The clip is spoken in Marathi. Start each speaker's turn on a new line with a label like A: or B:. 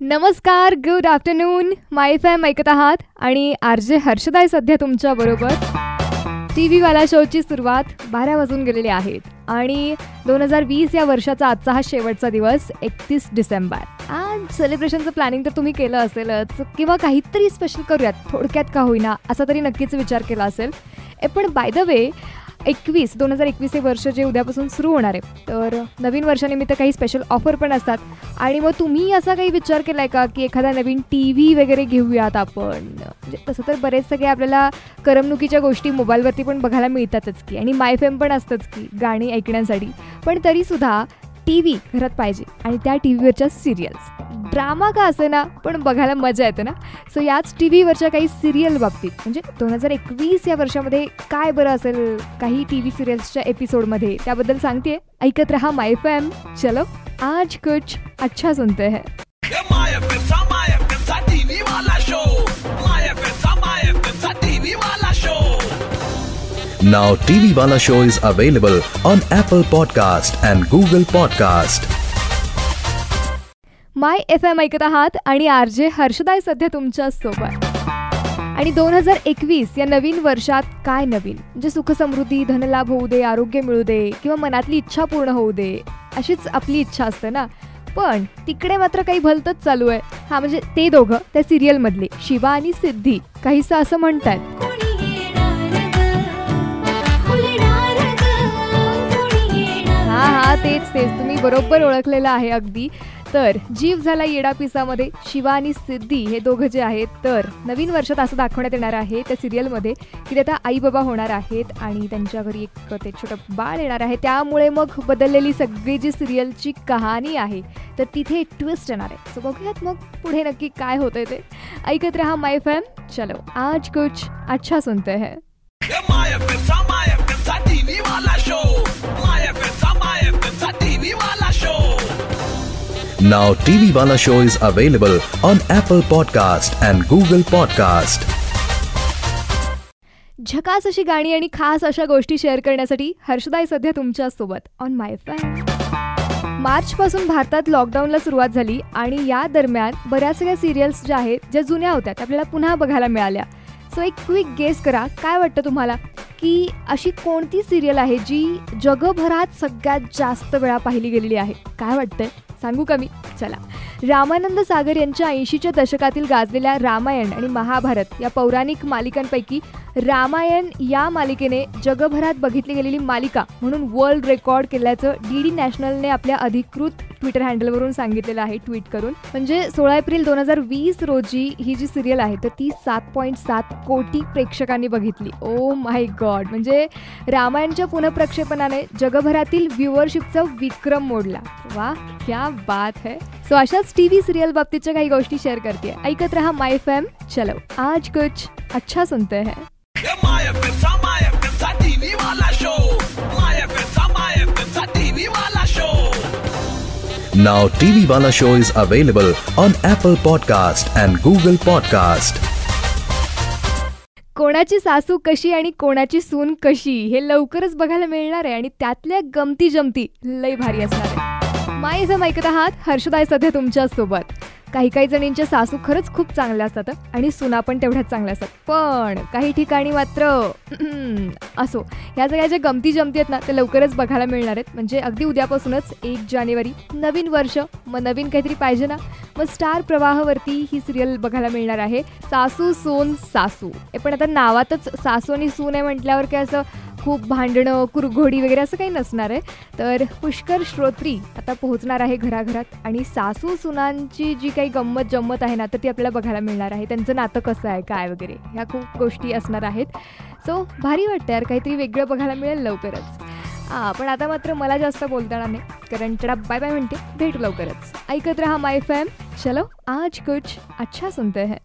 A: नमस्कार गुड आफ्टरनून माय फॅम ऐकत आहात आणि आर जे हर्षदाय सध्या तुमच्याबरोबर टी व्हीवाला शोची सुरुवात बारा वाजून गेलेली आहेत आणि दोन हजार वीस या वर्षाचा आजचा हा शेवटचा दिवस एकतीस डिसेंबर. आज सेलिब्रेशनचं प्लॅनिंग तर तुम्ही केलं असेलच किंवा काहीतरी स्पेशल करूयात थोडक्यात का होईना असा तरी नक्कीच विचार केला असेल. ए पण बाय द वे एकवीस दोन हजार एकवीस हे वर्ष जे उद्यापासून सुरू होणार आहे. तर नवीन वर्षानिमित्त काही स्पेशल ऑफर पण असतात. आणि मग तुम्ही असा काही विचार केला आहे का की एखादा नवीन टी व्ही वगैरे घेऊयात आपण? म्हणजे तसं तर बरेच सगळे आपल्याला करमणुकीच्या गोष्टी मोबाईलवरती पण बघायला मिळतातच की. आणि माय फेम पण असतंच की गाणी ऐकण्यासाठी. पण तरीसुद्धा टी व्ही घरात पाहिजे. आणि त्या टी व्हीवरच्या सिरियल्स ड्रामा का असे ना पण बघायला मजा येते ना? सो याच टी व्हीवरच्या काही सिरियल बाबतीत म्हणजे दोन हजार एकवीस या वर्षामध्ये काय बरं असेल काही टी व्ही सिरियल्सच्या एपिसोडमध्ये त्याबद्दल सांगते ऐकत रहा माय फॅम चलो आज कुछ अच्छा सुनते हैं.
B: Now TV Wala Show is available on Apple Podcast and Google Podcast.
A: My F M ऐकत आहात आणि आर जे हर्षदाय सध्या तुमच्यासोबत आणि दोन हजार एकवीस या नवीन वर्षात काय नवीन? म्हणजे सुखसमृद्धी धनलाभ होऊ दे आरोग्य मिळू दे किंवा मनातली इच्छा पूर्ण होऊ दे अशीच आपली इच्छा असते ना? पण तिकडे मात्र काही भलतच चालू आहे. हा म्हणजे ते दोघं त्या सिरियलमधले शिवा आणि सिद्धी काहीसं असं म्हणतात हा हा तेच तेच. तुम्ही बरोबर ओळखलेलं आहे अगदी. तर जीव झाला येडा पिसामध्ये. शिवा आणि सिद्धी हे दोघं जे आहेत तर नवीन वर्षात असं दाखवण्यात येणार आहे त्या सिरियलमध्ये की ते आता आई बाबा होणार आहेत आणि त्यांच्या घरी एक ते छोटं बाळ येणार आहे. त्यामुळे मग बदललेली सगळी जी सिरियलची कहाणी आहे तर तिथे ट्विस्ट येणार आहे. सो बघूयात मग पुढे नक्की काय होतंय ते. ऐकत रहा माय फॅम चलो आज कुछ अच्छा सुनते हैं.
B: Now TV Wala Show is available on Apple Podcast and Google Podcast.
A: झकास अशी गाणी आणि खास अशा गोष्टी शेअर करण्यासाठी हर्षदाय सध्या तुमच्यासोबत ऑन माय फॅन मार्च पासून भारतात लॉकडाऊनला सुरुवात झाली आणि या दरम्यान बऱ्याच सगळ्या सिरियल्स ज्या आहेत ज्या जुन्या होत्या त्या आपल्याला पुन्हा बघायला मिळाल्या. सो एक क्विक गेस करा काय वाटतं तुम्हाला? की अशी कोणती सिरियल आहे जी जगभरात सगळ्यात जास्त वेळा पाहिली गेलेली आहे? काय वाटतंय? सांगू का मी? चला. रामानंद सागर यांच्या ऐंशीच्या दशकातील गाजलेल्या रामायण आणि महाभारत या पौराणिक मालिकांपैकी रामायण या मालिकेने जगभरात बघितली गेलेली मालिका म्हणून वर्ल्ड रेकॉर्ड केल्याचं डी डी नॅशनलने आपल्या अधिकृत ट्विटर हँडलवरून सांगितलेलं आहे ट्विट करून. म्हणजे सोळा एप्रिल दोन हजार वीस रोजी ही जी सिरियल आहे तर ती सात पॉईंट सात कोटी प्रेक्षकांनी बघितली. ओ माय गॉड म्हणजे रामायणच्या पुनःप्रक्षेपणाने जगभरातील व्ह्युअरशिपचा विक्रम मोडला. वा क्या बात है. सो अशाच टी व्ही सिरियल बाबतीच्या काही गोष्टी शेअर करते. ऐकत रहा माय फॅम चलो. आज कुछ अच्छा सुनते हैं.
B: Now TV Wala Show is available on Apple Podcast and Google Podcast.
A: कोणाची सासू कशी आणि कोणाची सून कशी हे लवकरच बघायला मिळणार आहे आणि त्यातल्या गमती जमती लय भारी असणार आहे माय एफ ऐकत आहात हर्षदाय सध्या तुमच्यासोबत काही काही जणींच्या सासू खरंच खूप चांगल्या असतात आणि सुना पण तेवढ्याच चांगल्या असतात. पण काही ठिकाणी मात्र असो. ह्या सगळ्या ज्या गमती जमती आहेत ना ते लवकरच बघायला मिळणार आहेत. म्हणजे अगदी उद्यापासूनच एक जानेवारी नवीन वर्ष. मग नवीन काहीतरी पाहिजे ना? मग स्टार प्रवाहावरती ही सिरियल बघायला मिळणार आहे. सासू सोन सासू. हे पण आता नावातच सासू आणि सून आहे म्हटल्यावर काय असं खूप भांडणं कुरघोडी वगैरे असं काही नसणार आहे. तर पुष्कर श्रोत्री आता पोहोचणार आहे घराघरात आणि सासू सुनांची जी काही गंमत जम्मत आहे ना तर ती आपल्याला बघायला मिळणार आहे. त्यांचं नातं कसं आहे काय वगैरे ह्या खूप गोष्टी असणार आहेत. सो भारी वाटतं यार काहीतरी वेगळं बघायला मिळेल लवकरच. हां पण आता मात्र मला जास्त बोलताना नाही कारण चडा बाय बाय म्हणते भेटू लवकरच. ऐकत रहा माय फॅम चलो आज कुछ अच्छा सुनते हैं.